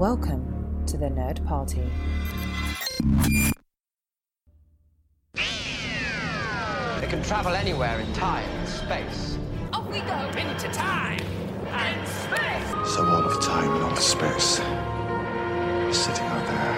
Welcome to the Nerd Party. They can travel anywhere in time and space. Off we go into time and space. So all of time and all of space is sitting out there.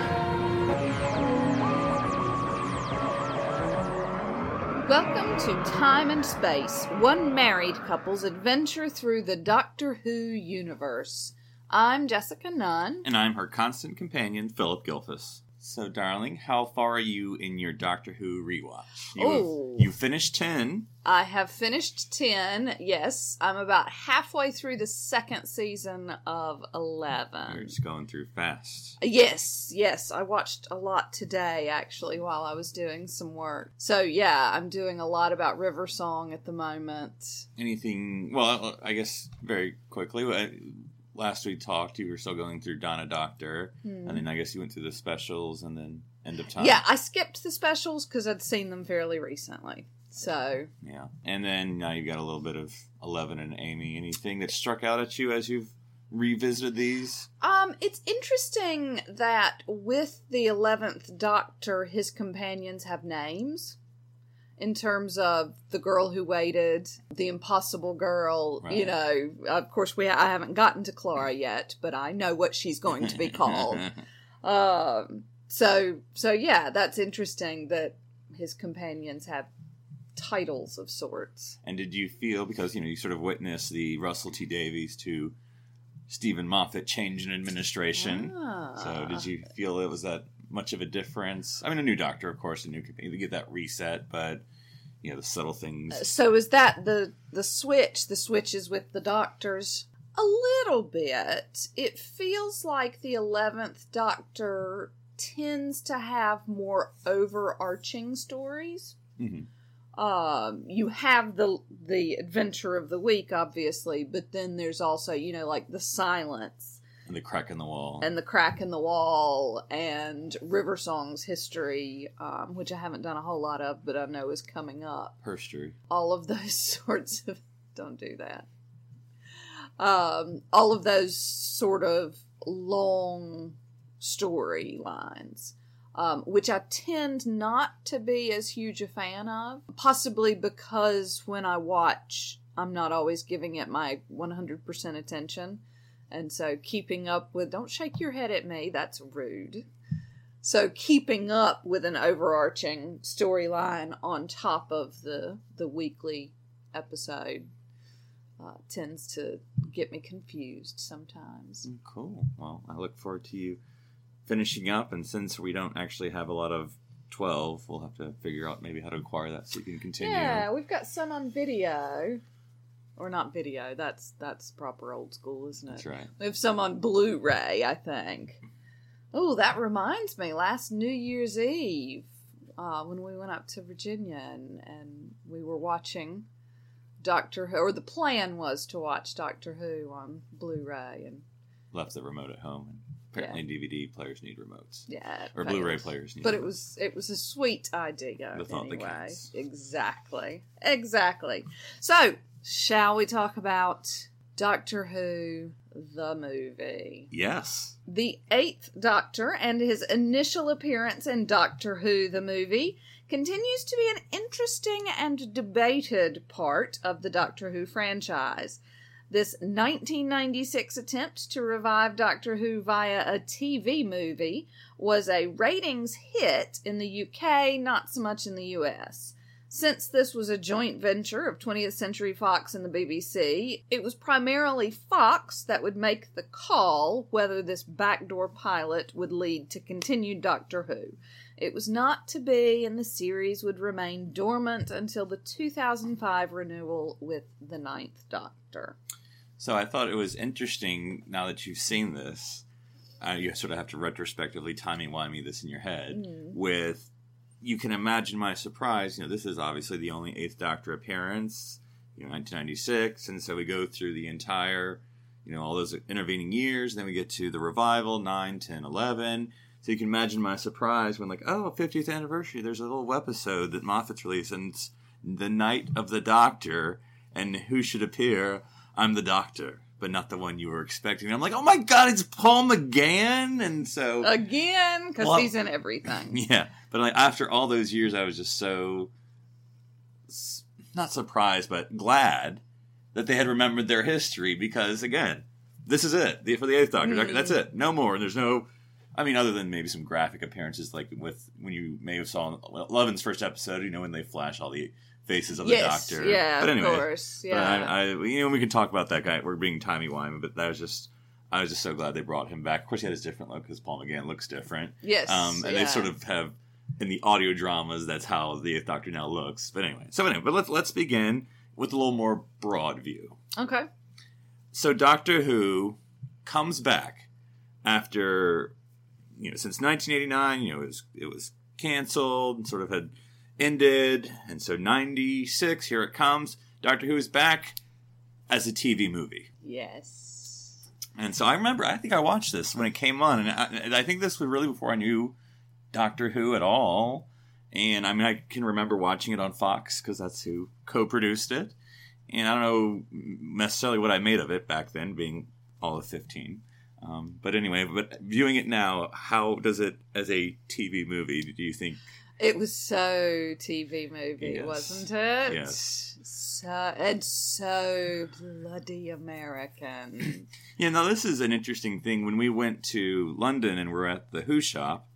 Welcome to Time and Space, one married couple's adventure through the Doctor Who universe. I'm Jessica Nunn. And I'm her constant companion, Philip Gilfus. So, darling, how far are you in your Doctor Who rewatch? You, Oh. you finished 10. I have finished 10. Yes, I'm about halfway through the second season of You're 11. just going through fast. Yes, yes, I watched a lot today actually while I was doing some work. So, yeah, I'm doing a lot about River Song at the moment. Anything, well, I guess very quickly. Uh, Last we talked, you were still going through Donna Doctor, and then I guess you went through the specials and then End of Time. Yeah, I skipped the specials because I'd seen them fairly recently. So, Yeah. And then now you've got a little bit of Eleven and Amy. Anything that struck out at you as you've revisited these? Um, it's interesting that with the eleventh Doctor, his companions have names. In terms of the girl who waited, the impossible girl, you know, of course we I haven't gotten to Clara yet, but I know what she's going to be called. um, so so yeah, that's interesting that his companions have titles of sorts. And did you feel because you know you sort of witnessed the Russell T Davies to Steven Moffat change in administration? Ah. So did you feel it was that much of a difference? I mean, a new doctor, of course, a new you get that reset, but you know the subtle things. So is that the the switch? The switch is with the doctors. A little bit. It feels like the eleventh Doctor tends to have more overarching stories. Mhm. Um, you have the the adventure of the week, obviously, but then there's also you know like the silence And the crack in the wall. and the crack in the wall and River Song's history, um, which I haven't done a whole lot of, but I know is coming up Herstory. all of those sorts of don't do that um all of those sort of long storylines um, which I tend not to be as huge a fan of, possibly because when I watch, I'm not always giving it my 100% attention. And so keeping up with, don't shake your head at me, that's rude. So keeping up with an overarching storyline on top of the the weekly episode uh, tends to get me confused sometimes. Mm, Cool. Well, I look forward to you finishing up. And since we don't actually have a lot of 12, we'll have to figure out maybe how to acquire that so you can continue. Yeah, we've got some on video, or not video. That's that's proper old school, isn't it? That's right. We have some on Blu-ray, I think. Oh, that reminds me. Last New Year's Eve, uh, when we went up to Virginia and and we were watching Doctor Who, or the plan was to watch Doctor Who on Blu-ray, and Left the remote at home. And apparently, DVD players need remotes. yeah, Or Blu-ray players need But it was it was a sweet idea. The thought that anyway. Exactly. Exactly. So, shall we talk about Doctor Who the movie? Yes. The Eighth Doctor and his initial appearance in Doctor Who the movie continues to be an interesting and debated part of the Doctor Who franchise. This 1996 attempt to revive Doctor Who via a TV movie was a ratings hit in the UK, not so much in the US. Since this was a joint venture of 20th Century Fox and the BBC, it was primarily Fox that would make the call whether this backdoor pilot would lead to continued Doctor Who. It was not to be, and the series would remain dormant until the 2005 renewal with the Ninth Doctor. So I thought it was interesting now that you've seen this. Uh, you sort of have to retrospectively timey wimey this in your head with. You can imagine my surprise. You know, this is obviously the only Eighth Doctor appearance. You know, 1996, and so we go through the entire, you know, all those intervening years. Then we get to the revival, 9, 10, 11. So you can imagine my surprise when, like, oh, 50th anniversary. There's a little episode that Moffat's released, and it's the night of the Doctor, and who should appear? I'm the Doctor, but not the one you were expecting. And I'm like, oh my god, it's Paul McGann, and so Again, because Well- he's in everything. yeah. But like after all those years, I was just so not surprised, but glad that they had remembered their history because again, this is it the, for the Eighth Doctor. Doctor- That's it, no more. And there's no. I mean, other than maybe some graphic appearances, like with when you may have saw in Eleven's first episode, you know, when they flash all the faces of the Doctor. yeah, but anyway, of course, yeah. I, I, you know, we can talk about that guy. We're being timey wimey, but that was just, I was just so glad they brought him back. Of course, he had his different look because Paul McGann looks different. yes, Um, and yeah. they sort of have in the audio dramas. That's how the Eighth Doctor now looks. But anyway, so anyway, but let's let's begin with a little more broad view. okay. So Doctor Who comes back after you know since 1989. You know, it was it was canceled and sort of had ended, and so 96 here it comes. Doctor Who is back as a TV movie. Yes. And so I remember, I think I watched this when it came on, and I, and I think this was really before I knew Doctor Who at all. And I mean, I can remember watching it on Fox because that's who co-produced it. And I don't know necessarily what I made of it back then, being all of fifteen. Um, but anyway, but viewing it now, how does it as a TV movie? Do you think? It was so TV movie, Yes. wasn't it? Yes. So and so bloody American. Yeah, now this is an interesting thing. When we went to London and we're at the Who shop,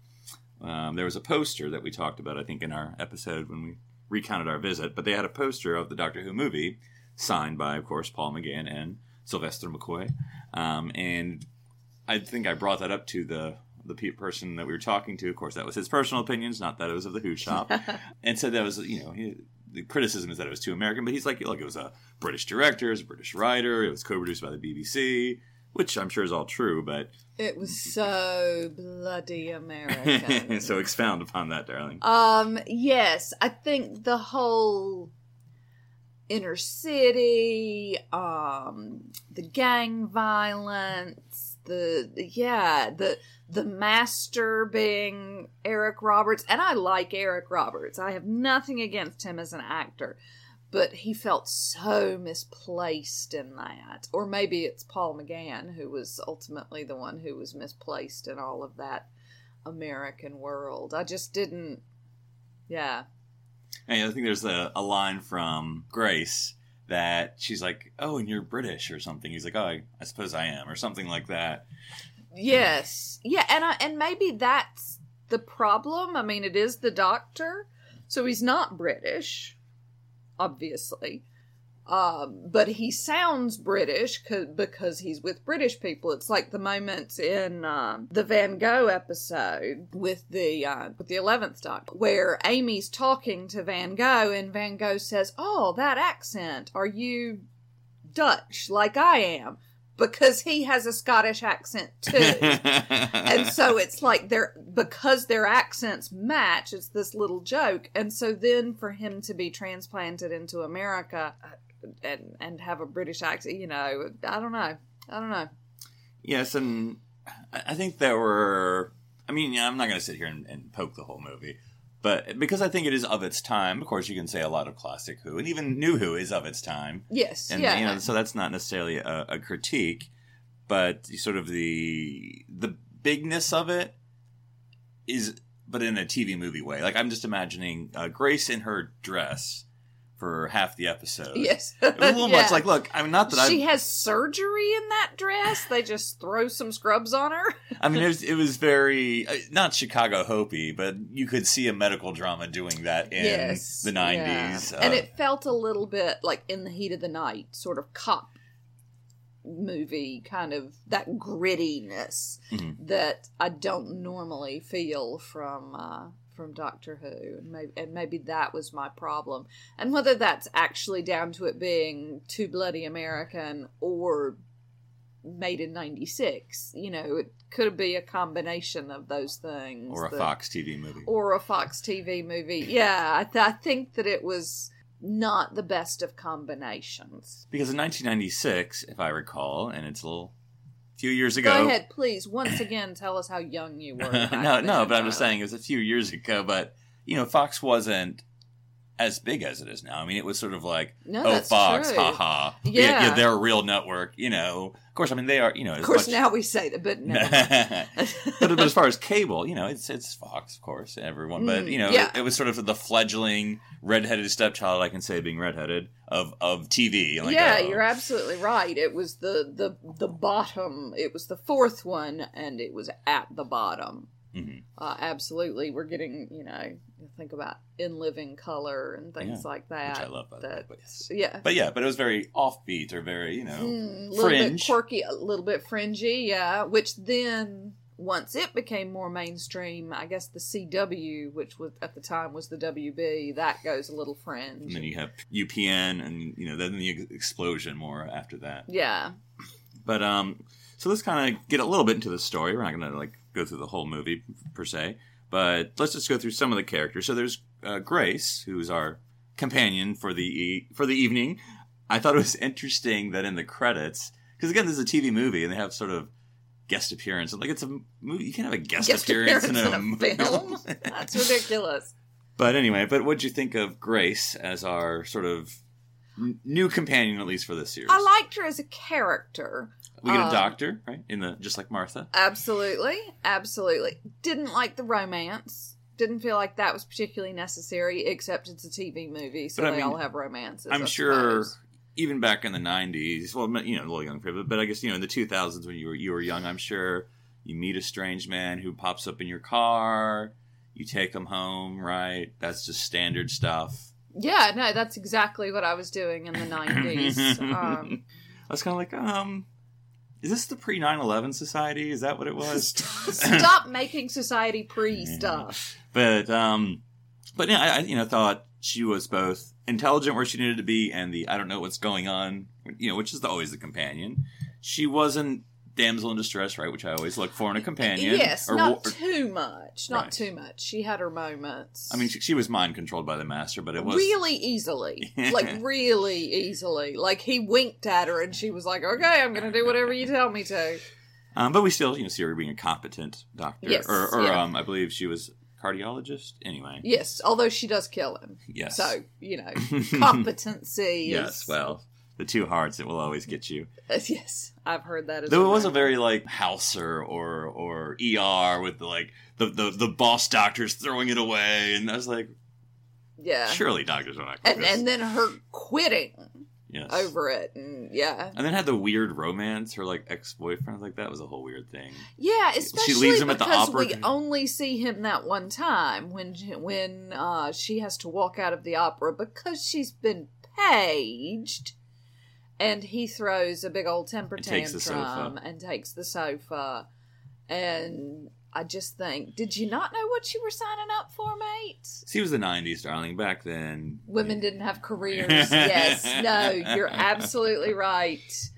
um, there was a poster that we talked about, I think, in our episode when we recounted our visit. But they had a poster of the Doctor Who movie, signed by, of course, Paul McGann and Sylvester McCoy. Um, and I think I brought that up to the the pe- person that we were talking to. Of course, that was his personal opinions, not that it was of the Who shop. and said that was, you know, he, the criticism is that it was too American. But he's like, look, it was a British director, it was a British writer, it was co-produced by the BBC, which I'm sure is all true. But it was so bloody American. so expound upon that, darling. Um, yes, I think the whole inner city, um, the gang violence, the yeah, the the master being Eric Roberts, and I like Eric Roberts. I have nothing against him as an actor, but he felt so misplaced in that. Or maybe it's Paul McGann who was ultimately the one who was misplaced in all of that American world. I just didn't yeah. And I think there's a, a line from Grace that she's like, "Oh, and you're British or something." He's like, "Oh, I, I suppose I am," or something like that. Yes. Yeah, and I, and maybe that's the problem. I mean, it is the doctor, so he's not British, obviously. Um, but he sounds British 'cause- because he's with British people. It's like the moments in um, the Van Gogh episode with the uh, with the eleventh Doctor, where Amy's talking to Van Gogh, and Van Gogh says, "Oh, that accent. Are you Dutch like I am?" Because he has a Scottish accent too and so it's like they're because their accents match it's this little joke and so then for him to be transplanted into america uh, and and have a british accent you know i don't know i don't know Yes, and I think there were. I mean, yeah, I'm not going to sit here and, and poke the whole movie, but because I think it is of its time. Of course, you can say a lot of classic Who and even new Who is of its time, yes and yeah you know, so that's not necessarily a, a critique, but sort of the the bigness of it is, but in a TV movie way. Like I'm just imagining uh, Grace in her dress for half the episode. yes It was a little Yeah. much like, look, I mean, not that she I. has surgery in that dress they just throw some scrubs on her I mean, it was, it was very uh, not Chicago Hope, but you could see a medical drama doing that in yes the '90s. yeah. and Uh, it felt a little bit like in the heat of the night sort of cop movie kind of that grittiness Mhm. that i don't normally feel from uh from Doctor Who, and maybe, and maybe that was my problem. And whether that's actually down to it being too bloody American or made in '96, you know, it could be a combination of those things. or a that- Fox TV movie. or a Fox TV movie. Yeah, I, th- I think that it was not the best of combinations. because in 1996, if I recall, and it's a little few years ago. Go ahead, please. Once again, tell us how young you were. no, no, but I'm just saying it was a few years ago. But you know, Fox wasn't as big as it is now. I mean, it was sort of like, No, oh, Fox, true. haha, Yeah. yeah, they're a real network. You know, of course. I mean, they are. You know, Of course, now we say that, but no. but, but as far as cable, you know, it's it's Fox, of course, everyone. But Mm, you know, yeah. it, it was sort of the fledgling redheaded stepchild. I can say being redheaded of of TV. Like, yeah, oh, you're absolutely right. It was the the the bottom. It was the fourth one, and it was at the bottom. Mhm. Uh, absolutely, we're getting you know think about in living color and things Yeah, like that. which I love. By way, that but yes. yeah, But yeah, but it was very offbeat or very, you know, Mm, a little bit fringe. quirky, a little bit fringy, yeah. Which then, once it became more mainstream, I guess the CW, which was at the time was the WB, that goes a little fringe. And then you have UPN, and you know, then the explosion more after that. yeah, But um, so let's kind of get a little bit into the story. We're not going to like go through the whole movie per se, but let's just go through some of the characters. So there's uh, Grace, who's our companion for the e- for the evening. I thought it was interesting that in the credits, because again, this is a TV movie, and they have sort of guest appearance. Like it's a movie, you can't have a guest, Guest appearance, appearance in a, in a film? that's ridiculous. But anyway, but what'd you think of Grace as our sort of n- new companion, at least for this series? I liked her as a character. we get a um, doctor, right? In the just like Martha. Absolutely, absolutely. Didn't like the romance. Didn't feel like that was particularly necessary, except it's a TV movie, so But they mean, all have romances. I'm I sure suppose. even back in the '90s, well, you know, a little young but, but I guess you know in the 2000s when you were you were young, I'm sure you meet a strange man who pops up in your car. You take him home, right? That's just standard stuff. Yeah, no, that's exactly what I was doing in the 90s. Um, I was kind of like, um, is this the pre 9/11 society? Is that what it was? stop making society pre stuff. But um, but yeah, I, I you know thought she was both intelligent where she needed to be, and the I don't know what's going on, you know, which is always the companion. She wasn't damsel in distress, right? Which I always look for in a companion. Yes, Or- not or- too much. Not Right. too much. She had her moments. I mean, she, she was mind controlled by the master, but it was really easily. like, really easily. Like, he winked at her and she was like, okay, I'm going to do whatever you tell me to. Um, but we still, you know, see her being a competent doctor, Yes, or, or yeah. um, I believe she was cardiologist. Anyway, Yes, although she does kill him. yes, So, you know, competency yes. is. Well, the two hearts it will always get you. Yes, I've heard that as Though it was a very like Hauser or or ER with the like the, the the boss doctors throwing it away, and I was like, Yeah. surely doctors don't And, this. and then her quitting yes. over it. And yeah. And then had the weird romance. Her like ex boyfriend, like that was a whole weird thing. Yeah, especially leaves him at the because opera. we only see him that one time when when uh, she has to walk out of the opera because she's been paged, and he throws a big old temper takes the tantrum sofa. and takes the sofa, and I just think, did you not know what you were signing up for, mate? See, it was the '90s, darling. Back then, Women didn't have careers. yes, no, you're absolutely right.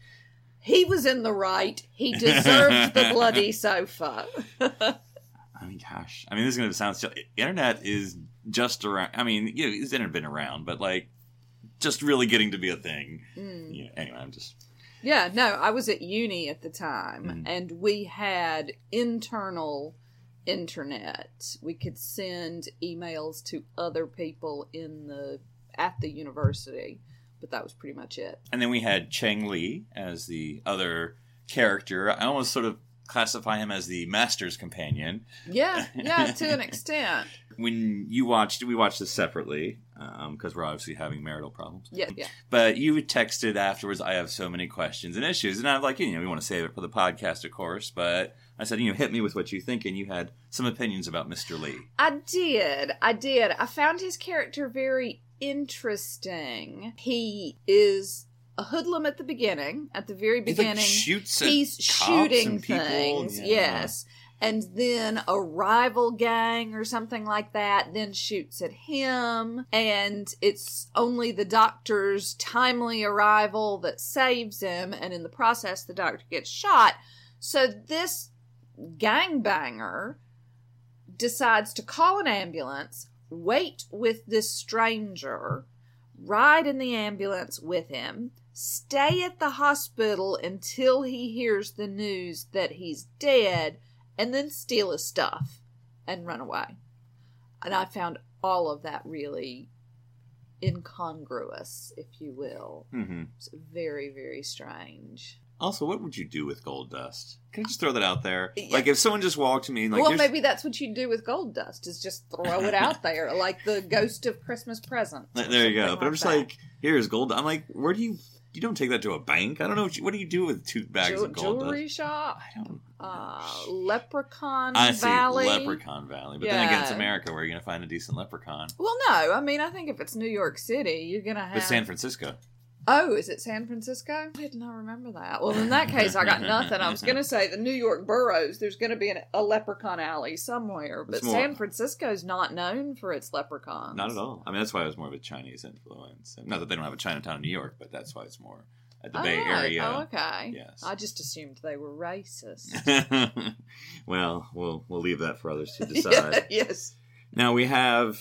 He was in the right. He deserved the bloody sofa. I mean, gosh, I mean, this is gonna sound. silly. Internet is just around. I mean, you know, it's internet been around, but like, just really getting to be a thing. Mm. Yeah. Anyway, I'm just. Yeah, no, I was at uni at the time, Mhm. and we had internal internet. We could send emails to other people in the at the university, but that was pretty much it. And then we had Chang Lee as the other character. I almost sort of classify him as the master's companion. Yeah, yeah, to an extent. When you watched, we watched this separately Um, because we're obviously having marital problems. Yeah, yeah. But you texted afterwards, I have so many questions and issues. And I'm like, you know, we want to save it for the podcast, of course. But I said, you know, hit me with what you think. And you had some opinions about Mr. Lee. I did. I did. I found his character very interesting. He is a hoodlum at the beginning, at the very He, like, beginning. shoots at He's cops shooting and people, things. yeah. Yes. And then a rival gang or something like that then shoots at him. And it's only the doctor's timely arrival that saves him. And in the process the doctor gets shot. So this gangbanger decides to call an ambulance wait with this stranger ride in the ambulance with him stay at the hospital until he hears the news that he's dead and then steal his stuff and run away. And I found all of that really incongruous, if you will. hmm It's very, very strange. Also, what would you do with gold dust? Can I just throw that out there? Yeah. Like, if someone just walked to me and like, well, here's- maybe that's what you do with gold dust is just throw it out there like the ghost of Christmas present. there you go. But I'm just that. like, here's gold. I'm like, where do you? You don't take that to a bank. I don't know. What, you, what do you do with two bags Jew- of gold jewelry dust? shop, I don't. uh, Leprechaun I see Valley. Leprechaun Valley, but then again, it's America. Where you're you going to find a decent leprechaun? Well, no, I mean, I think if it's New York City, you're gonna have. But San Francisco. Oh, is it San Francisco? I did not remember that. Well, in that case, I got nothing. I was going to say the New York boroughs. There's going to be an, a leprechaun alley somewhere, but more- San Francisco's not known for its leprechauns. Not at all. I mean, that's why it was more of a Chinese influence. Not that they don't have a Chinatown in New York, but that's why it's more at the Oh, Bay. Area. Oh, okay. Yes. I just assumed they were racist. well, we'll we'll leave that for others to decide. yes. Now we have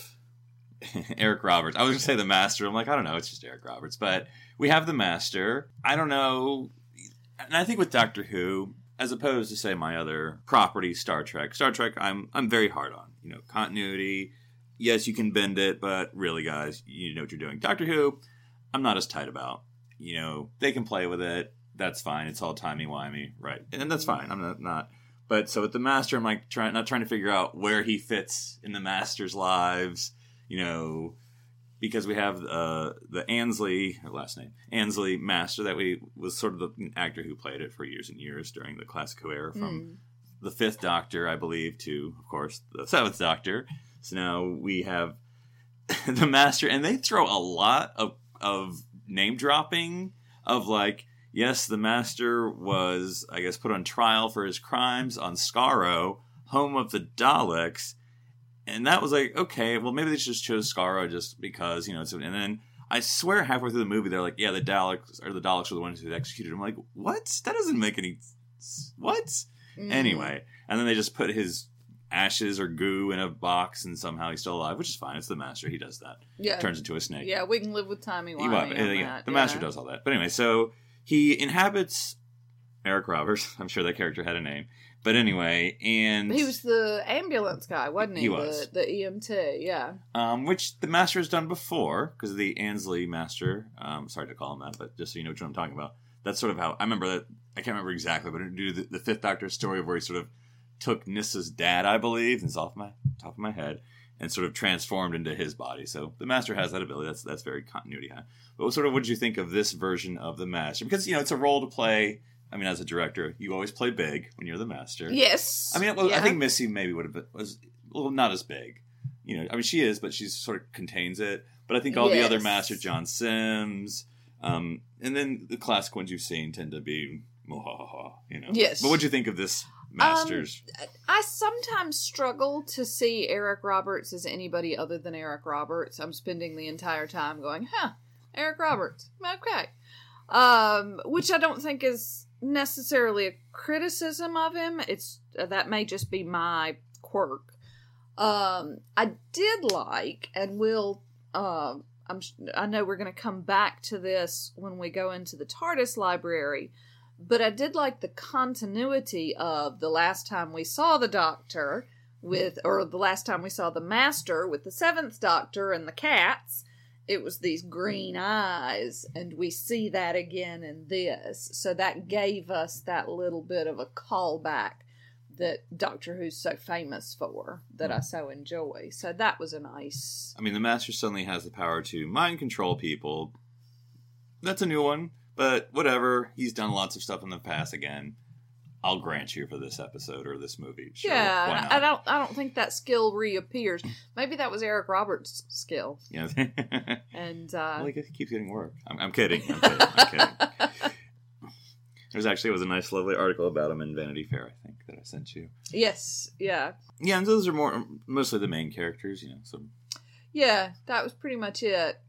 Eric Roberts. I was going to say the Master. I'm like, I don't know. It's just Eric Roberts, but we have the Master. I don't know. And I think with Doctor Who, as opposed to say my other property, Star Trek. Star Trek, I'm I'm very hard on. You know, continuity. Yes, you can bend it, but really, guys, you know what you're doing. Doctor Who, I'm not as tight about. You know, they can play with it. That's fine. It's all timey wimey, right? And that's fine. I'm not not. But so with the master, I'm like trying not trying to figure out where he fits in the master's lives. You know, because we have uh, the Ainley last name Ainley master that we was sort of the actor who played it for years and years during the classic Who era from Hmm. the fifth Doctor, I believe, to of course the seventh Doctor. So now we have the Master, and they throw a lot of of name dropping of like, yes, the Master was, I guess, put on trial for his crimes on Skaro, home of the Daleks, and that was like, okay, well maybe they just chose Skaro just because you know. It's, and then I swear halfway through the movie they're like, yeah, the Daleks or the Daleks are the ones who executed him. I'm like, what? That doesn't make any. What? Mm. Anyway, and then they just put his ashes or goo in a box, and somehow he's still alive, which is fine. It's the master; he does that. Yeah. Turns into a snake. Yeah, we can live with timey He- wimey. well, on yeah, yeah, the yeah. master does all that. But anyway, so he inhabits Eric Roberts. I'm sure that character had a name, but anyway, and He was the ambulance guy, wasn't he? He was. The, the EMT, yeah. um, which the master has done before because of the Ainley master. Um, sorry to call him that, but just so you know what I'm talking about. That's sort of how I remember that. I can't remember exactly, but do the, the Fifth Doctor story where he sort of took Nyssa's dad, I believe, and it's off my top of my head, and sort of transformed into his body. So the Master has that ability. That's that's very continuity high. But what sort of what did you think of this version of the Master? Because you know it's a role to play. I mean, as a director, you always play big when you're the Master. Yes. I mean, well, I think Missy maybe would have been was well not as big. You know, I mean, she is, but she sort of contains it. But I think all the other Yes. Masters, John Sims, um, and then the classic ones you've seen tend to be, you know. Yes. But what do you think of this Masters? I sometimes struggle to see Eric Roberts as anybody other than Eric Roberts. I'm spending the entire time going, huh, Eric Roberts. Okay. Um, which I don't think is necessarily a criticism of him. It's uh, that may just be my quirk. Um, I did like, and will. Um, I'm. I know we're going to come back to this when we go into the TARDIS library, but I did like the continuity of the last time we saw the Doctor with, or the last time we saw the Master with the Seventh Doctor and the cats. It was these green eyes, and we see that again in this. So that gave us that little bit of a callback that Doctor Who's so famous for, that I hmm. so enjoy. So that was a nice. I mean, the Master suddenly has the power to mind control people. That's a new one, but whatever. He's done lots of stuff in the past. Again, I'll grant you for this episode or this movie. Sure, yeah. I don't. I don't think that skill reappears. Maybe that was Eric Roberts' skill, know, and uh, like it keeps getting work. I'm, I'm kidding. I'm kidding. I'm kidding. There's actually it was a nice, lovely article about him in Vanity Fair, I think, that I sent you. Yes, yeah. Yeah, and those are more mostly the main characters, you know. Some Yeah, that was pretty much it.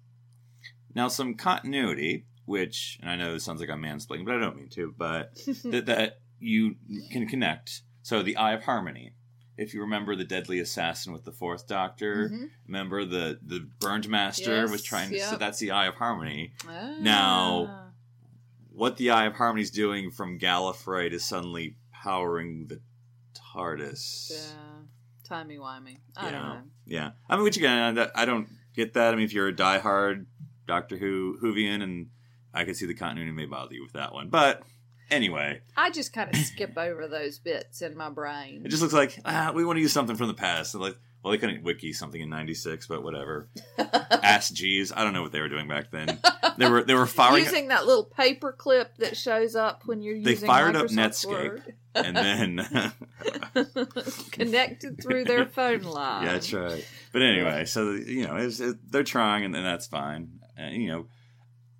now some continuity, which and I know this sounds like I'm mansplaining, but I don't mean to, but that that you can connect. So the Eye of Harmony. If you remember the deadly assassin with the Fourth Doctor, Mhm. remember the the Burned Master was trying to. So that's the Eye of Harmony. Ah. Now- What the Eye of Harmony is doing from Gallifrey to suddenly powering the TARDIS. Yeah. Timey wimey. I you don't know? Yeah. I mean, which again, I I don't get that. I mean, if you're a diehard Doctor Who Whovian, and I could see the continuity may bother you with that one. But anyway, I just kind of skip over those bits in my brain. it just looks like ah, we want to use something from the past. So like, well, they couldn't wiki something in '96, but whatever. Ask Jeeves. I don't know what they were doing back then. They were they were firing, using that little paper clip that shows up when you're They using They fired up Netscape. Word. and then connected through their phone line. Yeah, that's right. But anyway, so you know, it's, it, they're trying, and, and that's fine. You know,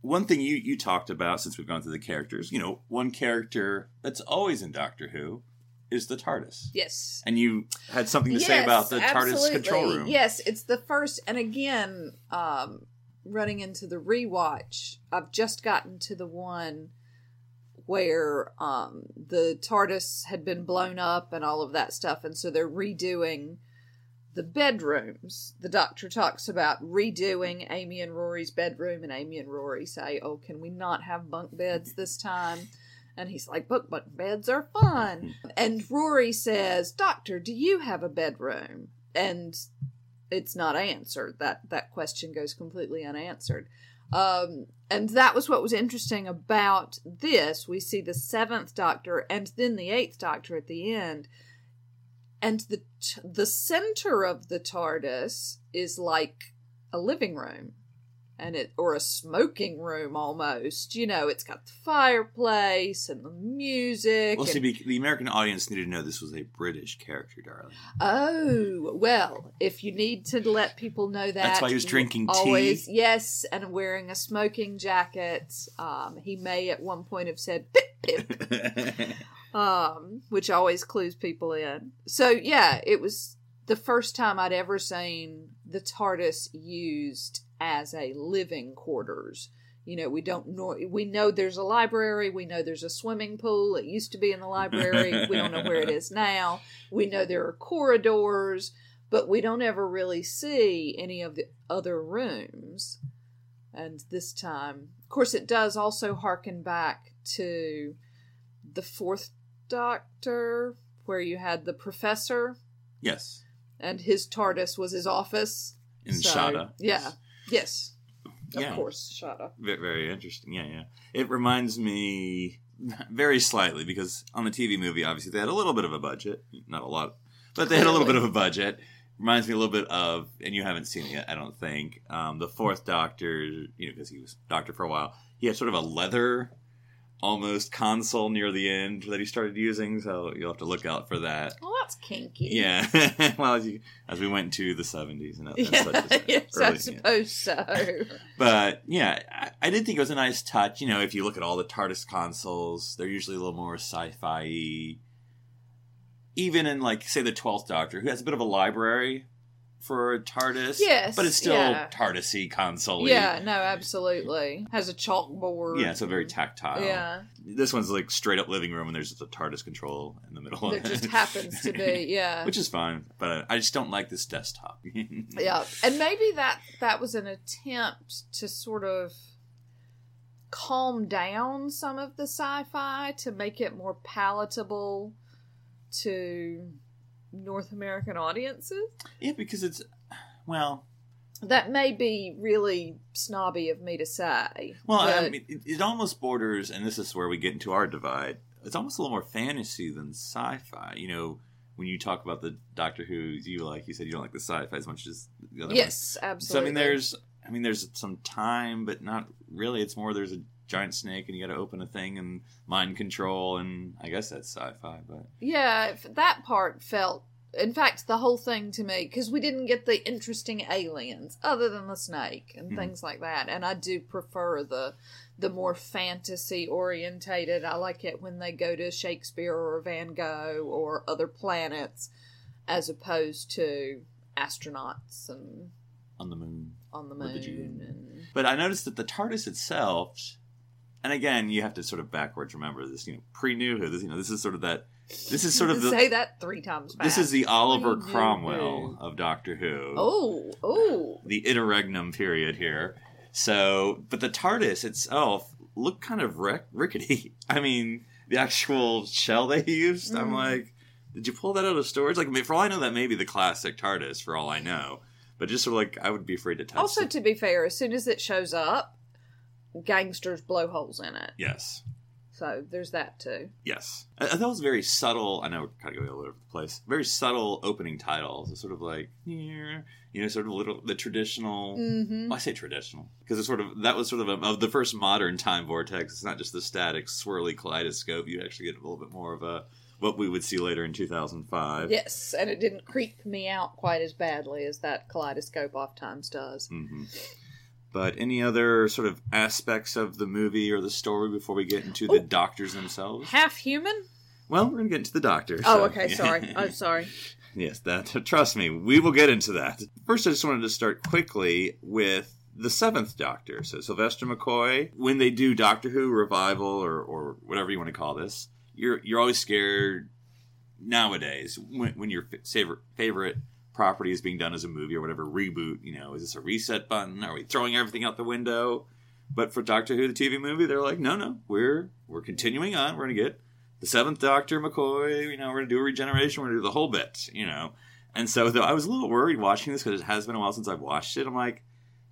one thing you you talked about since we've gone through the characters, you know, one character that's always in Doctor Who is the TARDIS, Yes. and you had something to say about the TARDIS control room. Yes, it's the first, and again, um, running into the rewatch, I've just gotten to the one where um, the TARDIS had been blown up and all of that stuff, and so they're redoing the bedrooms. The Doctor talks about redoing Amy and Rory's bedroom, and Amy and Rory say, "Oh, can we not have bunk beds this time?" And he's like, "Book bunk beds are fun." And Rory says, "Doctor, do you have a bedroom?" And it's not answered. That that question goes completely unanswered. Um, and that was what was interesting about this. We see the seventh Doctor and then the eighth Doctor at the end, and the t- the center of the TARDIS is like a living room, and it or a smoking room almost. You know, it's got the fireplace and the music. Well, see, and- the American audience needed to know this was a British character, darling. Oh, well, if you need to let people know that. That's why he was drinking tea? Yes, and wearing a smoking jacket. Um, he may at one point have said pip pip, um, which always clues people in. So, yeah, it was the first time I'd ever seen the TARDIS used as a living quarters. You know, we don't know. We know there's a library. We know there's a swimming pool. It used to be in the library. we don't know where it is now. We know there are corridors, but we don't ever really see any of the other rooms. And this time, of course, it does also harken back to the fourth Doctor, where you had the professor yes, and his TARDIS was his office. in So, Shada. Yeah. Yes. Of Yeah. course, Shada. Very, very interesting. Yeah, yeah. It reminds me very slightly because on the TV movie, obviously they had a little bit of a budget, not a lot, but they had a little bit of a budget. Reminds me a little bit of, and you haven't seen it yet, I don't think. Um, the Fourth Doctor, you know, because he was Doctor for a while, he had sort of a leather, almost console near the end that he started using. So you'll have to look out for that. Well, that's kinky. Yeah. well, as, you, as we went to the seventies and, and Yeah, such yes, I early- yeah. suppose so. But yeah, I, I did think it was a nice touch. You know, if you look at all the TARDIS consoles, they're usually a little more sci-fi. Even in like say the Twelfth Doctor, who has a bit of a library for a TARDIS, Yes, but it's still yeah. TARDIS-y console. Yeah, no, absolutely. Has a chalkboard. yeah, so very tactile. Yeah, this one's like straight up living room, and there's just a TARDIS control in the middle. there just happens to be. Yeah, which is fine. But I just don't like this desktop. yeah, and maybe that that was an attempt to sort of calm down some of the sci-fi to make it more palatable to North American audiences. yeah, because it's well, That may be really snobby of me to say. Well, I mean, it, it almost borders, and this is where we get into our divide. It's almost a little more fantasy than sci-fi. You know, when you talk about the Doctor Who, you like you said you don't like the sci-fi as much as the other yes, ones. absolutely. So I mean, there's, I mean, there's some time, but not really. It's more there's a giant snake and you got to open a thing and mind control, and I guess that's sci-fi. But Yeah, that part felt. In fact, the whole thing to me, because we didn't get the interesting aliens other than the snake and Mhm. things like that, and I do prefer the the more fantasy orientated. I like it when they go to Shakespeare or Van Gogh or other planets as opposed to astronauts and on the moon. on the Or the moon and But I noticed that the TARDIS itself, and again, you have to sort of backwards remember this. You know, pre New Who. This, you know, this is sort of that. This is sort of the. say that three times fast. This is the Oliver Cromwell of Doctor Who. Oh, oh. the interregnum period here. So, but the TARDIS itself looked kind of rick- rickety. I mean, the actual shell they used, I'm Mhm. like, did you pull that out of storage? Like, for all I know, that may be the classic TARDIS, for all I know. But just sort of like, I would be afraid to touch Also, it. to be fair, as soon as it shows up, gangsters blow holes in it. Yes. So there's that too. Yes. I, I thought it was very subtle. I know we're kind of going all over the place. Very subtle opening titles. It's sort of like, you know, sort of little, the traditional. Mm-hmm. Well, I say traditional because it's sort of that was sort of a, of the first modern time vortex. It's not just the static swirly kaleidoscope. You actually get a little bit more of a what we would see later in 2005. Yes, and it didn't creep me out quite as badly as that kaleidoscope oftentimes does. hmm But any other sort of aspects of the movie or the story before we get into the Oh. doctors themselves? Half human? Well, we're gonna get into the doctors. Oh, so- okay. Sorry. I'm sorry. Yes, that trust me, we will get into that. First, I just wanted to start quickly with the seventh Doctor. So Sylvester McCoy, when they do Doctor Who revival or, or whatever you want to call this, you're you're always scared nowadays when, when your favorite favorite property is being done as a movie or whatever reboot. You know, is this a reset button? Are we throwing everything out the window? But for Doctor Who, the TV movie, they're like, no, no, we're we're continuing on. We're gonna get the seventh Doctor McCoy. You know, we're gonna do a regeneration. We're gonna do the whole bit. You know, and so though I was a little worried watching this because it has been a while since I've watched it. I'm like,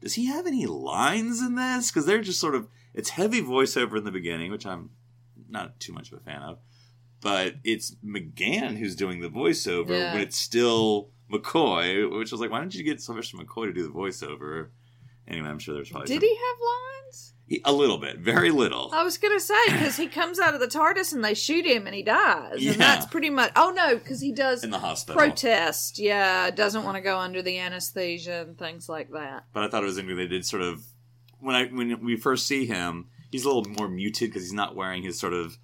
does he have any lines in this? Because they're just sort of it's heavy voiceover in the beginning, which I'm not too much of a fan of. But it's McGann who's doing the voiceover Yeah. when it's still McCoy, which was like, why don't you get Sylvester McCoy to do the voiceover? Anyway, I'm sure there's probably Did some- he have lines? he- a little bit, very little. I was gonna say because he comes out of the TARDIS and they shoot him and he dies, Yeah. and that's pretty much. Oh no, because he does in the hospital. protest. Yeah, doesn't want to go under the anesthesia and things like that. but I thought it was interesting. They did sort of when I when we first see him, he's a little more muted because he's not wearing his sort of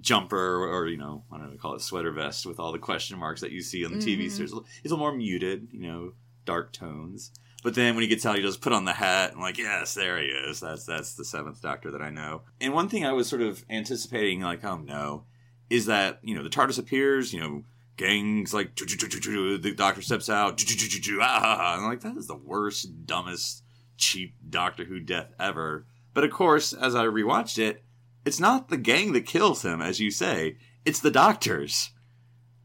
jumper or you know I don't know call it sweater vest with all the question marks that you see on the TV Mhm. series. He's a little more muted, you know, dark tones. But then when he gets out, he just put on the hat and like, yes, there he is. That's that's the seventh Doctor that I know. And one thing I was sort of anticipating, like, oh no, is that you know the TARDIS appears, you know, gangs like the Doctor steps out, ah, and I'm like that is the worst, dumbest, cheap Doctor Who death ever. But of course, as I rewatched it, it's not the gang that kills him, as you say. It's the doctors.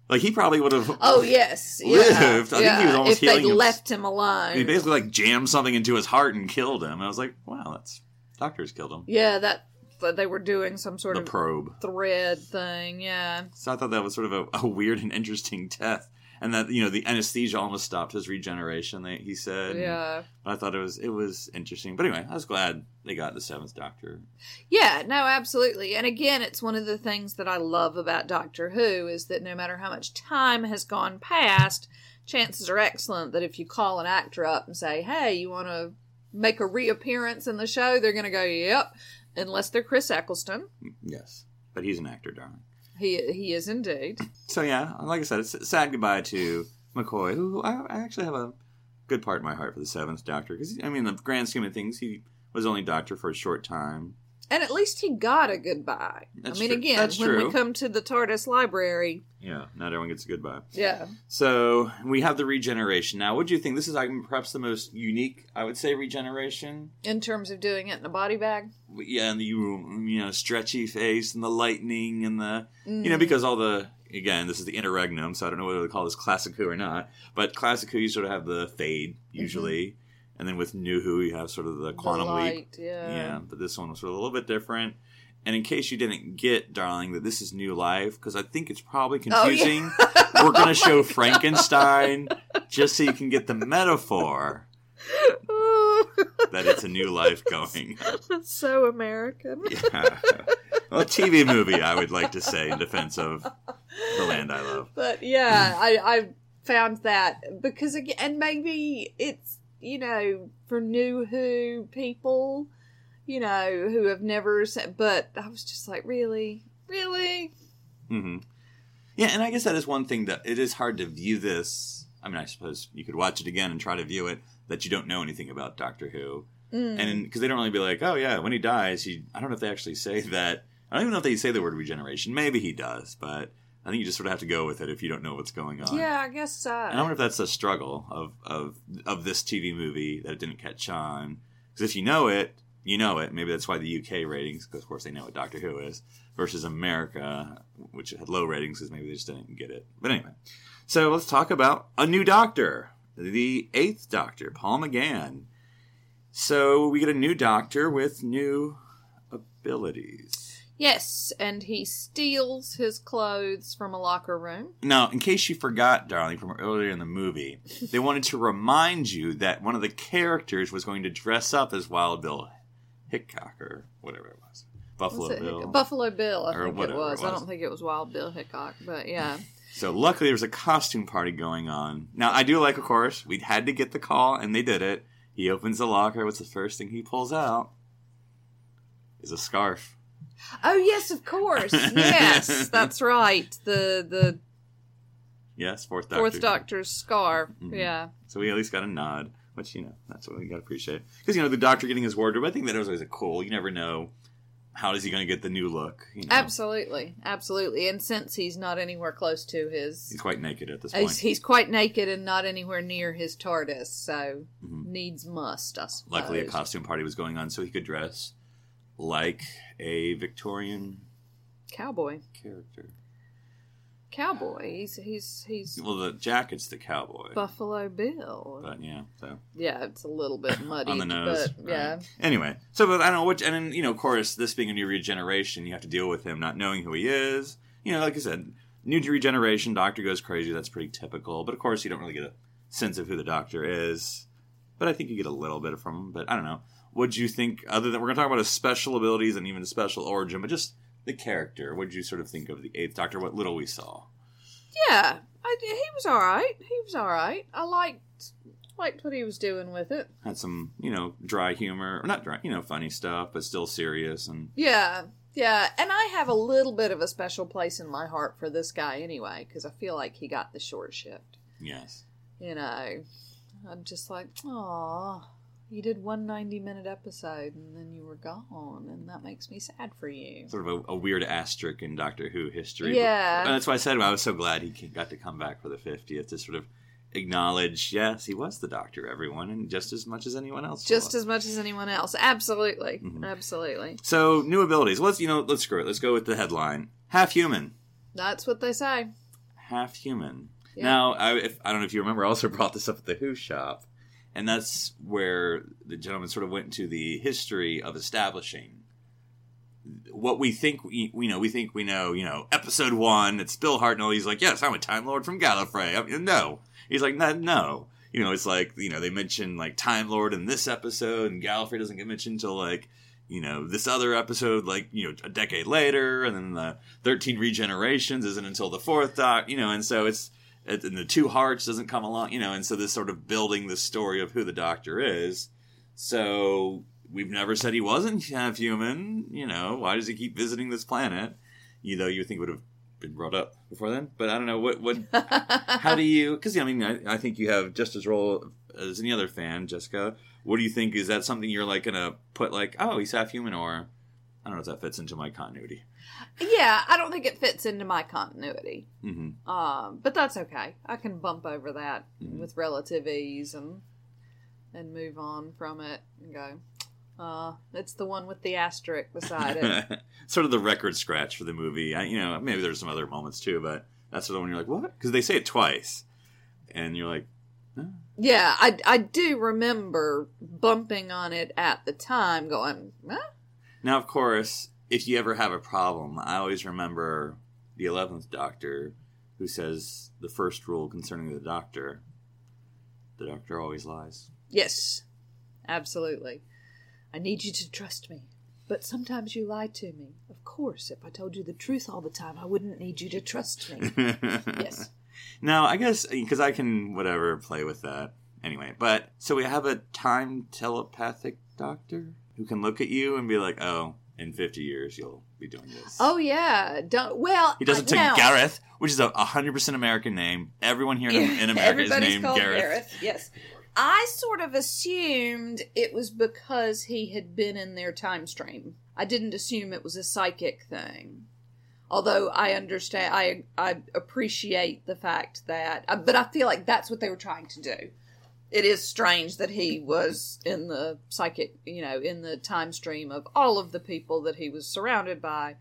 Like he probably would have. Oh yes, yeah, Lived. I think he was almost if they healing him- left him alive. He basically like jammed something into his heart and killed him. And I was like, wow, that's doctors killed him. yeah, that that they were doing some sort The of probe. thread thing. Yeah, So I thought that was sort of a, a weird and interesting death. And that you know the anesthesia almost stopped his regeneration. They, he said. yeah, But I thought it was it was interesting. But anyway, I was glad they got the seventh Doctor. yeah. No, absolutely. And again, it's one of the things that I love about Doctor Who is that no matter how much time has gone past, chances are excellent that if you call an actor up and say, "Hey, you want to make a reappearance in the show?" they're going to go, "Yep," unless they're Chris Eccleston. Mm, yes, but he's an actor, darling. He he is indeed. So yeah, like I said, it's sad goodbye to McCoy, who I, I actually have a good part in my heart for the Seventh Doctor because I mean, the grand scheme of things, he was only Doctor for a short time. And at least he got a goodbye. That's I mean, true. again, That's when true. we come to the TARDIS library, Yeah, not everyone gets a goodbye. yeah, So we have the regeneration. Now, what do you think? This is like perhaps the most unique, I would say, regeneration. in terms of doing it in a body bag. Yeah, and the you know stretchy face and the lightning and the you Mm. know because all the again this is the interregnum, so I don't know whether to call this classic Who or not. But classic Who you sort of have the fade usually, and then with New Who you have sort of the quantum the leap. Yeah. Yeah, but this one was sort of a little bit different. And in case you didn't get, darling, that this is new life, because I think it's probably Oh, yeah. confusing, we're going to show Frankenstein just so you can get the metaphor that it's a new life going. that's so American. Yeah. Well, a TV movie, I would like to say, in defense of the land I love. But yeah, I I found that because again, and maybe it's you know for new Who people, you know, who have never said, but I was just like, really? Really? hmm Yeah, and I guess that is one thing that it is hard to view this. I mean, I suppose you could watch it again and try to view it that you don't know anything about Doctor Who, and because they don't really be like, oh yeah, when he dies, he. I don't know if they actually say that. I don't even know if they say the word regeneration. Maybe he does, but I think you just sort of have to go with it if you don't know what's going on. Yeah, I guess so. And I wonder if that's a struggle of of of this TV movie that it didn't catch on. Because if you know it, you know it. Maybe that's why the UK ratings, because of course they know what Doctor Who is, versus America, which had low ratings because maybe they just didn't get it. But anyway, so let's talk about a new Doctor, the Eighth Doctor, Paul McGann. So we get a new Doctor with new abilities. Yes, and he steals his clothes from a locker room. Now, in case you forgot, darling, from earlier in the movie, they wanted to remind you that one of the characters was going to dress up as Wild Bill Hickok or whatever it was. Buffalo Was it Bill. Hick- Buffalo Bill, I Or think it whatever it was. I don't think it was Wild Bill Hickok, but yeah. So luckily there was a costume party going on. Now I do like, of course, we had to get the call, and they did it. He opens the locker. What's the first thing he pulls out? Is a scarf. Oh yes, of course. Yes, that's right. The the Yes, fourth doctor. fourth Doctor's scarf. Mhm. Yeah. So we at least got a nod, which you know that's what we got to appreciate. Because you know the doctor getting his wardrobe, I think that was always a cool. You never know how is he going to get the new look. You know? Absolutely, absolutely. And since he's not anywhere close to his, He's quite naked at this point. he's, he's quite naked and not anywhere near his TARDIS, so Mhm. needs must. I suppose. Luckily, a costume party was going on, so he could dress like a Victorian cowboy. character. Cowboy. He's he's he's Well, the jacket's the cowboy, Buffalo Bill. but yeah. So yeah, it's a little bit muddy on the nose. but yeah. Anyway, so but I don't know which, and then you know, of course, this being a new regeneration, you have to deal with him not knowing who he is. You know, like I said, new to regeneration, Doctor goes crazy. That's pretty typical. But of course, you don't really get a sense of who the Doctor is. But I think you get a little bit from him. But I don't know. What'd you think? Other than we're going to talk about his special abilities and even his special origin, but just the character. What did you sort of think of the Eighth Doctor? What little we saw. Yeah, I, he was all right. He was all right. I liked liked what he was doing with it. Had some, you know, dry humor, or not dry, you know, funny stuff, but still serious and Yeah, yeah. And I have a little bit of a special place in my heart for this guy anyway, because I feel like he got the short shift. yes. You know, I'm just like, aw, you did one 90 minute episode and then you were gone, and that makes me sad for you. sort of a, a weird asterisk in Doctor Who history. Yeah. and that's why I said I was so glad he got to come back for the 50th to sort of acknowledge, yes, he was the Doctor, everyone, and just as much as anyone else. Just was. as much as anyone else. Absolutely. Mhm. Absolutely. so new abilities. Let's you know, let's screw it. Let's go with the headline: half human, That's what they say. half human. Yeah. Now, I, if, I don't know if you remember, I also brought this up at the Who shop, and that's where the gentleman sort of went into the history of establishing what we think we, we know. We think we know. You know, episode one. It's Bill Hartnell. He's like, yes, I'm a Time Lord from Gallifrey. I mean, no, he's like, no, no. You know, it's like you know they mention like Time Lord in this episode, and Gallifrey doesn't get mentioned until like you know this other episode like you know a decade later, and then the thirteen regenerations isn't until the fourth doc. You know, and so it's and the two hearts doesn't come along. You know, and so this sort of building the story of who the Doctor is. So we've never said he wasn't half human. You know, why does he keep visiting this planet? You know, you think would have been brought up before then, but I don't know what what. How do you? Because I mean, I, I think you have just as role as any other fan, Jessica. What do you think? Is that something you're like gonna put like, oh, he's half human, or I don't know if that fits into my continuity. Yeah, I don't think it fits into my continuity. hmm Um, but that's okay. I can bump over that Mhm. with relative ease and and move on from it and go. Uh, it's the one with the asterisk beside it. sort of the record scratch for the movie. I, you know, maybe there's some other moments too, but that's the one you're like, what? Because they say it twice, and you're like, yeah, I I do remember bumping on it at the time, going, huh? Now, of course, if you ever have a problem, I always remember the 11th Doctor who says the first rule concerning the Doctor the Doctor always lies. Yes, absolutely. I need you to trust me. But sometimes you lie to me. Of course, if I told you the truth all the time, I wouldn't need you to trust me. yes. Now, I guess, eh, because I can, whatever, play with that. Anyway, but, so we have a time telepathic Doctor? who can look at you and be like, "Oh, in 50 years you'll be doing this." Oh yeah, don't well. He does it to now- Gareth, which is a 100% American name. Everyone here in, in America is named called Gareth. Yes. I sort of assumed it was because he had been in their time stream. I didn't assume it was a psychic thing. Although I understand, I I appreciate the fact that, uh, but I feel like that's what they were trying to do. It is strange that he was in the psychic, you know, in the time stream of all of the people that he was surrounded by.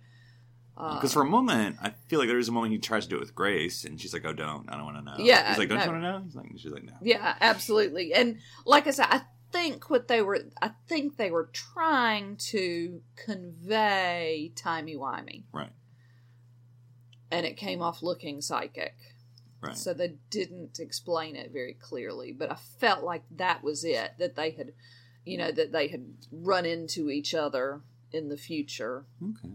Uh, Because for a moment, I feel like there is a moment he tries to do it with Grace, and she's like, "Oh, don't! I don't want to know." Yeah, he's like, "Don't no. you want to know?" He's like, "She's like, no." Yeah, absolutely. And like I said, I think what they were I think they were trying to convey timey wimey. Right, And it came off looking psychic. Right. So they didn't explain it very clearly. But I felt like that was it. That they had you know, that they had run into each other in the future. okay,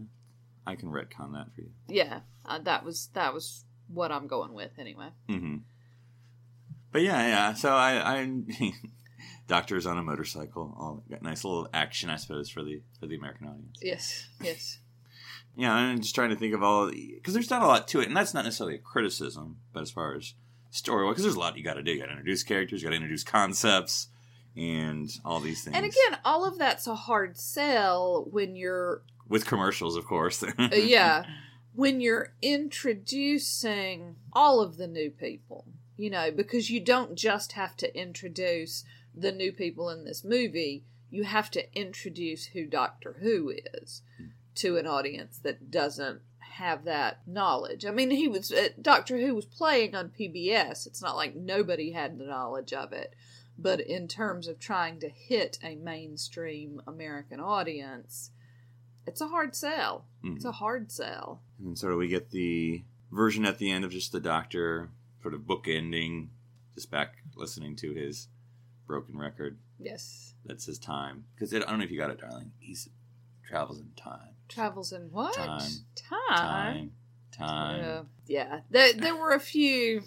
I can retcon that for you. Yeah. Uh, that was that was what I'm going with anyway. hmm But yeah, yeah. So I, I doctors on a motorcycle, all got nice little action, I suppose, for the for the American audience. Yes. Yes. Yeah, I'm just trying to think of all because there's not a lot to it, and that's not necessarily a criticism, but as far as story, because there's a lot you got to do. You got to introduce characters, you got to introduce concepts, and all these things. And again, all of that's a hard sell when you're with commercials, of course. Uh, yeah when you're introducing all of the new people you know because you don't just have to introduce the new people in this movie you have to introduce who doctor who is to an audience that doesn't have that knowledge i mean he was uh, doctor who was playing on pbs it's not like nobody had the knowledge of it but in terms of trying to hit a mainstream american audience it's a hard sell it's a hard sell And sort of we get the version at the end of just the doctor sort of book ending, just back listening to his broken record. yes That's his time. Because I don't know if you got it, darling. He travels in time. Travels in what? Time. Time. Time. Time. Yeah. yeah. There, there were a few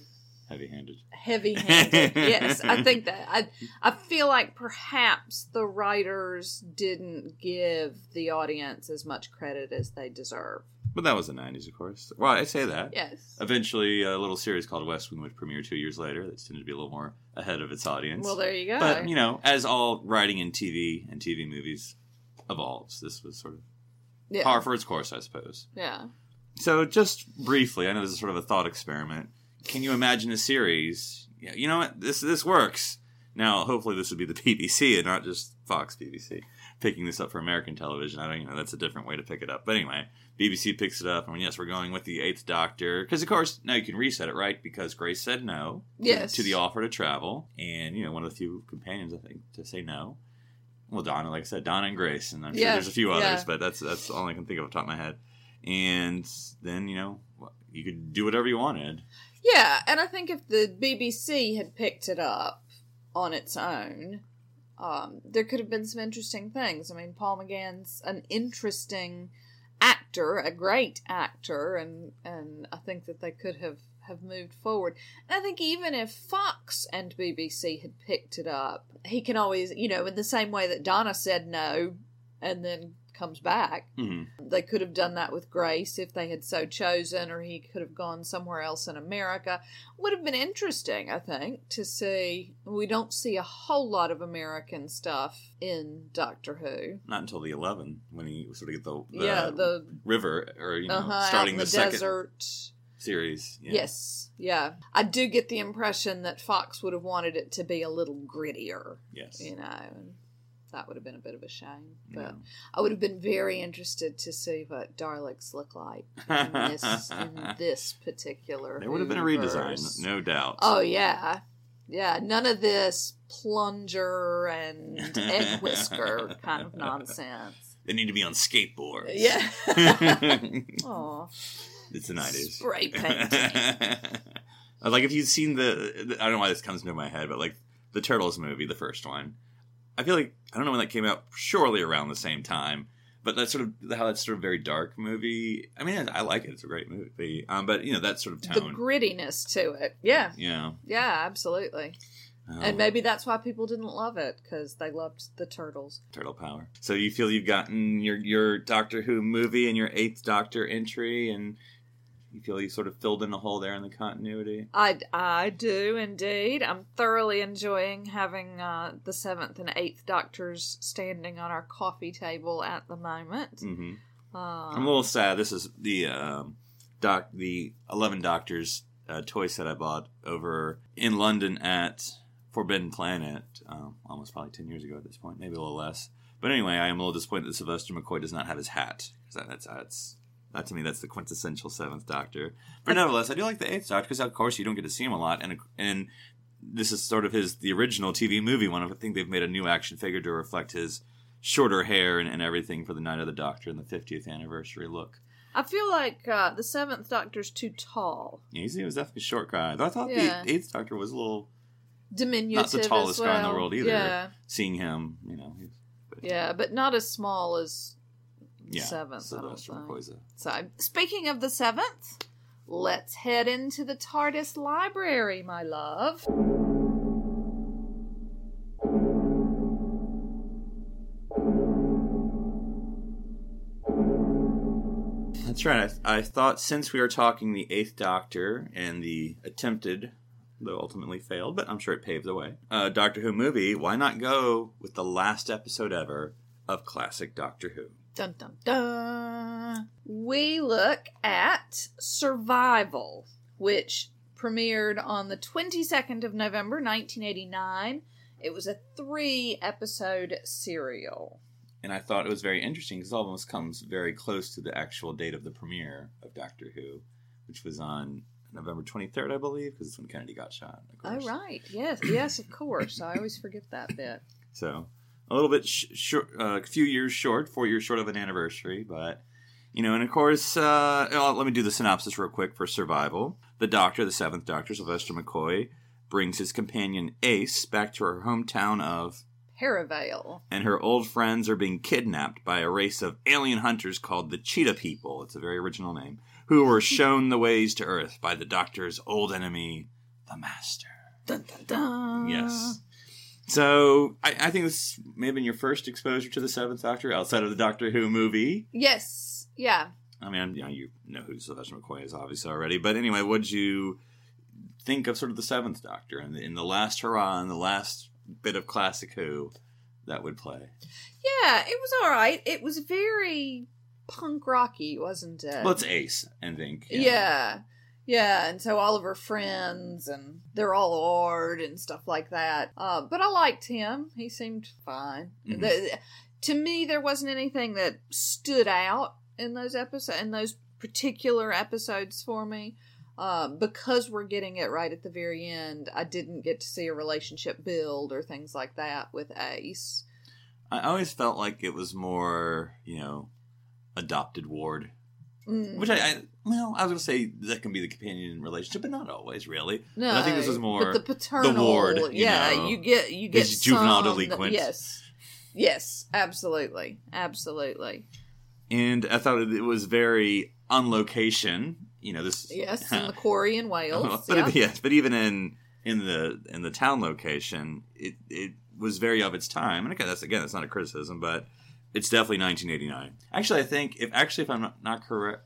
Heavy handed. heavy-handed. yes, I think that I I feel like perhaps the writers didn't give the audience as much credit as they deserve. But that was the 90s, of course. Well, I say that. Yes. Eventually, a little series called West Wing would premiere two years later. That's tended to be a little more ahead of its audience. Well, there you go. But, you know, as all writing in TV and TV movies evolves, this was sort of yeah. par for its course, I suppose. Yeah. So, just briefly, I know this is sort of a thought experiment. Can you imagine a series? Yeah, you know what? This this works. Now, hopefully, this would be the BBC and not just Fox BBC picking this up for American television. I don't, you know, that's a different way to pick it up. But anyway, BBC picks it up, and yes, we're going with the Eighth Doctor because, of course, now you can reset it, right? Because Grace said no to- Yes. to the offer to travel, and you know, one of the few companions, I think, to say no. Well, Donna, like I said, Donna and Grace, and I'm sure Yeah, there's a few others, yeah. but that's that's all I can think of off the top of my head. And then you know you could do whatever you wanted. Yeah, and I think if the BBC had picked it up on its own, um, there could have been some interesting things. I mean, Paul McGann's an interesting actor, a great actor, and and I think that they could have have moved forward. And I think even if Fox and BBC had picked it up, he can always, you know, in the same way that Donna said no and then comes back, hmm they could have done that with Grace if they had so chosen, or he could have gone somewhere else in America. Would have been interesting, I think, to see. We don't see a whole lot of American stuff in Doctor Who. Not until the 11 when he sort of get the, the yeah, the river or you know uh-huh, starting the, the, second desert. Series. Yeah. Yes, yeah. I do get the impression that Fox would have wanted it to be a little grittier, Yes. you know, and that would have been a bit of a shame. But Yeah. I would have been very interested to see what Daleks look like in this in this particular. There would have been a redesign, no doubt. Oh yeah, yeah. None of this plunger and egg whisker kind of nonsense. They need to be on skateboards. Yeah. it's the 90s. spray painting. like if you've seen the, the- I don't know why this comes into my head, but like the Turtles movie, the first one. I feel like I don't know when that came out. Surely around the same time. But that's sort of how that's sort of very dark movie. I mean, I like it. It's a great movie. Um, but you know that sort of tone, the grittiness to it. Yeah, yeah. yeah, absolutely. Oh, And maybe that's why people didn't love it because they loved the turtles. turtle power. So you feel you've gotten your your Doctor Who movie and your Eighth Doctor entry, and you feel you sort of filled in a hole there in the continuity. I, I do indeed. I'm thoroughly enjoying having uh, the seventh and eighth doctors standing on our coffee table at the moment. hmm Uh, I'm a little sad. This is the um, doc, the Eleven Doctors uh, toy set I bought over in London at Forbidden Planet, um, almost probably ten years ago at this point, maybe a little less. But anyway, I am a little disappointed that Sylvester McCoy does not have his hat. 'Cause That, that's that's that to me that's the quintessential Seventh Doctor. But nevertheless, I do like the Eighth Doctor because of course you don't get to see him a lot, and and this is sort of his the original TV movie one. I think they've made a new action figure to reflect his shorter hair and, and everything for the Night of the Doctor and the 50th anniversary look. I feel like uh, the seventh doctor's too tall, Yeah, he was definitely a short guy. Though I thought Yeah. the Eighth Doctor was a little diminutive. not the tallest guy in the world either. Yeah, Seeing him, you know, he's, but, yeah, but not as small as yeah, seventh. Sylvester a So, speaking of the seventh, let's head into the TARDIS library, my love. That's right. I, I thought since we were talking the Eighth Doctor and the attempted, though ultimately failed, but I'm sure it paved the way, uh, Doctor Who movie, why not go with the last episode ever of classic Doctor Who? Dun dun dun. We look at Survival, which premiered on the 22nd of November 1989. It was a three episode serial. And I thought it was very interesting because it almost comes very close to the actual date of the premiere of Doctor Who, which was on November 23rd, I believe, because it's when Kennedy got shot. Oh, right. Yes, yes, of course. I always forget that bit. So a little bit sh- short, uh, a few years short, four years short of an anniversary, but you know, and of course, uh, let me do the synopsis real quick for Survival. The Doctor, the Seventh Doctor, Sylvester McCoy, brings his companion Ace back to her hometown of, Perivale. and her old friends are being kidnapped by a race of alien hunters called the Cheetah People. It's a very original name. Who were shown the ways to Earth by the Doctor's old enemy, the Master. Dun, dun, dun. Yes. So I, I think this may have been your first exposure to the Seventh Doctor outside of the Doctor Who movie. Yes. Yeah. I mean, you know, you know who Sylvester McCoy is obviously already, but anyway, what did you think of sort of the Seventh Doctor and in the last hurrah and the last bit of classic Who that would play? Yeah, it was all right. It was very punk rocky, wasn't it? Well, it's Ace, I think. know. yeah. Yeah, and so all of her friends and they're all Ord and stuff like that. Uh, but I liked him. He seemed fine. Mhm. The- to me, there wasn't anything that stood out in those episodes, in those particular episodes for me. Um, because we're getting it right at the very end, I didn't get to see a relationship build or things like that with Ace. I always felt like it was more, you know, adopted ward Mm. Which I, I well, I was gonna say that can be the companion relationship, but not always really. No, But I think this was more but the paternal. ward, you yeah, know, you get you get is juvenile some- delinquent. Yes, yes, absolutely, absolutely. and I thought it was very on location. You know, this Yes, in the quarry in Wales. but yeah. it- yes, but even in in the in the town location, it it was very of its time. And again, that's again, that's not a criticism, but it's definitely 1989. Actually, I think if actually if I'm not, not correct,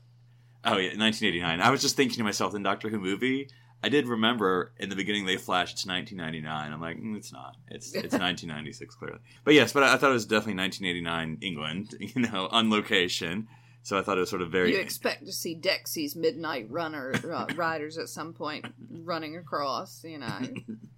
oh yeah, 1989. I was just thinking to myself in Doctor Who movie. I did remember in the beginning they flashed it's 1999. I'm like, mm, it's not. It's it's 1996 clearly. But yes, but I, I thought it was definitely 1989 England. You know, on location. So I thought it was sort of very you expect to see Dexy's Midnight Runner uh, riders at some point running across. You know,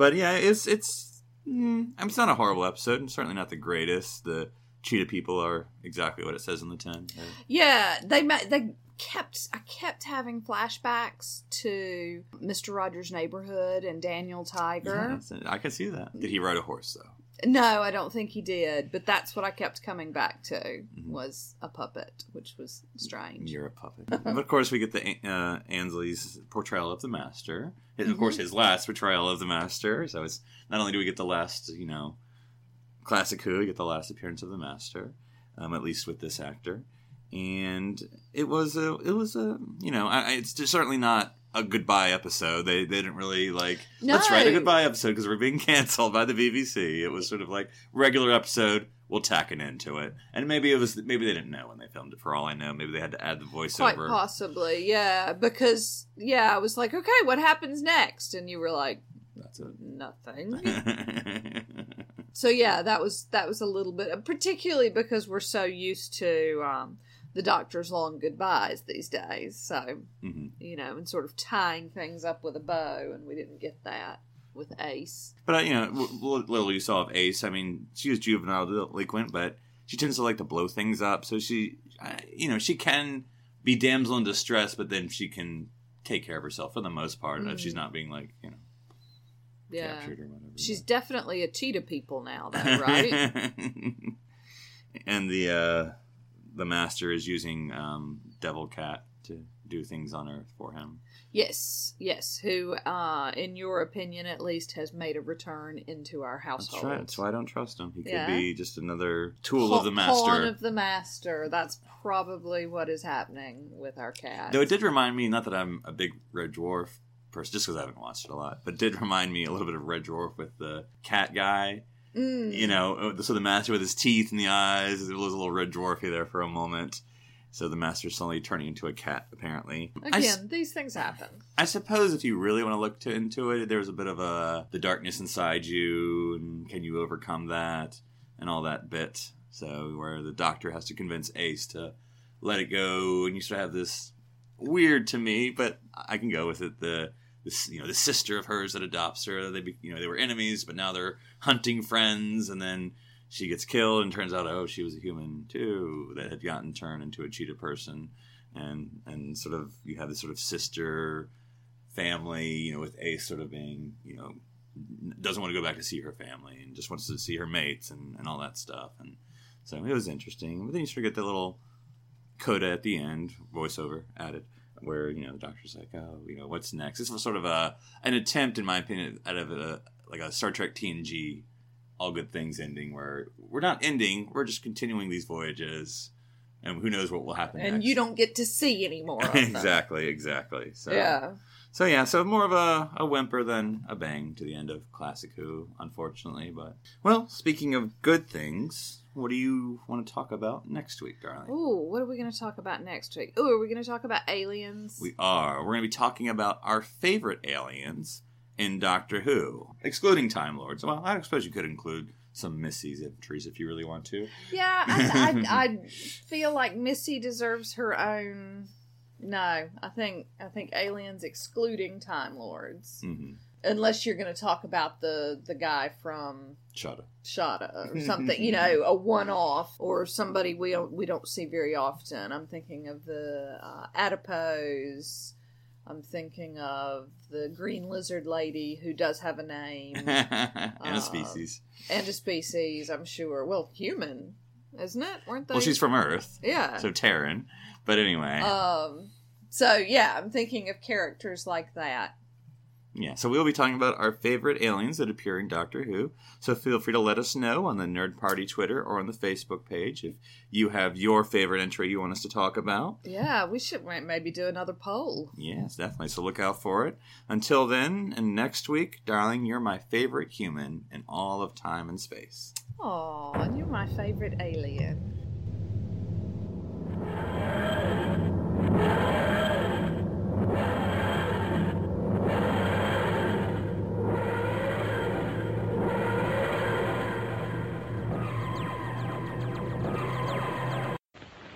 But yeah, it's it's mm, it's not a horrible episode, and certainly not the greatest. The cheetah people are exactly what it says in the tin. Uh, yeah, they they kept I kept having flashbacks to Mister Rogers' Neighborhood and Daniel Tiger. yeah, I can see that. Did he ride a horse though? No, I don't think he did, but that's what I kept coming back to was a puppet, which was strange. You're a puppet. but of course, we get the uh, Ainley's portrayal of the master. And of course, his last portrayal of the master. So it's not only do we get the last, you know, classic Who, we get the last appearance of the master, um, at least with this actor. And it was a, it was a, you know, I, it's just certainly not a goodbye episode. They they didn't really like let's write a goodbye episode because we're being canceled by the BBC. It was sort of like regular episode. We'll tack an end to it, and maybe it was maybe they didn't know when they filmed it. For all I know, maybe they had to add the Quite voiceover. possibly, yeah. Because yeah, I was like, okay, what happens next? And you were like, That's it. nothing. so yeah, that was that was a little bit, particularly because we're so used to um, the Doctor's long goodbyes these days. So hmm you know, and sort of tying things up with a bow, and we didn't get that with Ace. But uh, you know, little you saw of Ace. I mean, she was juvenile delinquent, but she tends to like to blow things up. So she, uh, you know, she can be damsel in distress, but then she can take care of herself for the most part if she's not being like you know Yeah, captured or whatever. she's definitely a cheetah people now, though, right? and the uh, the master is using um, Devil Cat to do things on Earth for him. yes, yes. Who, uh, in your opinion, at least, has made a return into our That's household? right. That's why I don't trust him. He could be just another tool Pa- of the master. Pawn of the master. That's probably what is happening with our cat. Though it did remind me, not that I'm a big Red Dwarf person, just because I haven't watched it a lot, but did remind me a little bit of Red Dwarf with the cat guy. Mm. You know, uh, so the master with his teeth and the eyes, it was a little Red Dwarfy there for a moment. So the master's suddenly turning into a cat, apparently. S- Again, these things happen. I suppose if you really want to look to, into it, there's a bit of a the darkness inside you, and can you overcome that, and all that bit. So where the doctor has to convince Ace to let it go, and you sort of have this weird to me, but I can go with it. The this you know the sister of hers that adopts her, they you know they were enemies, but now they're hunting friends, and then she gets killed, and turns out oh she was a human too that had gotten turned into a cheetah person, and and sort of you have this sort of sister family, you know, with Ace sort of being, you know, doesn't want to go back to see her family and just wants to see her mates and, and all that stuff. And so it was interesting. But then you sort of get the little coda at the end, voiceover added, where, you know, the doctor's like, oh, you know, what's next? This was sort of a an attempt, in my opinion, out of a, like a Star Trek TNG all good things ending where we're not ending, we're just continuing these voyages. And who knows what will happen And next. you don't get to see any more of them. exactly, exactly. So Yeah. so yeah, so more of a, a whimper than a bang to the end of Classic Who, unfortunately. But well, speaking of good things, what do you want to talk about next week, darling? Ooh, what are we going to talk about next week? Ooh, are we going to talk about aliens? We are. We're going to be talking about our favorite aliens in Doctor Who, excluding Time Lords. Well, I suppose you could include some Missy's entries if you really want to. Yeah, I, I, I feel like Missy deserves her own. No, I think I think aliens excluding Time Lords, hmm unless you're going to talk about the the guy from Shut up. Shada or something, you know, a one off or somebody we don't we don't see very often. I'm thinking of the uh, adipose. I'm thinking of the green lizard lady who does have a name and Uh, a species. and a species. I'm sure. Well, human, isn't it? Weren't they? Well, she's from Earth, yeah. so Terran. But anyway. Um. So yeah, I'm thinking of characters like that. Yeah, so we'll be talking about our favorite aliens that appear in Doctor Who. So feel free to let us know on the Nerd Party Twitter or on the Facebook page if you have your favorite entry you want us to talk about. Yeah, we should maybe do another poll. Yes, definitely. So look out for it. Until then, and next week, darling, you're my favorite human in all of time and space. Oh, you're my favorite alien.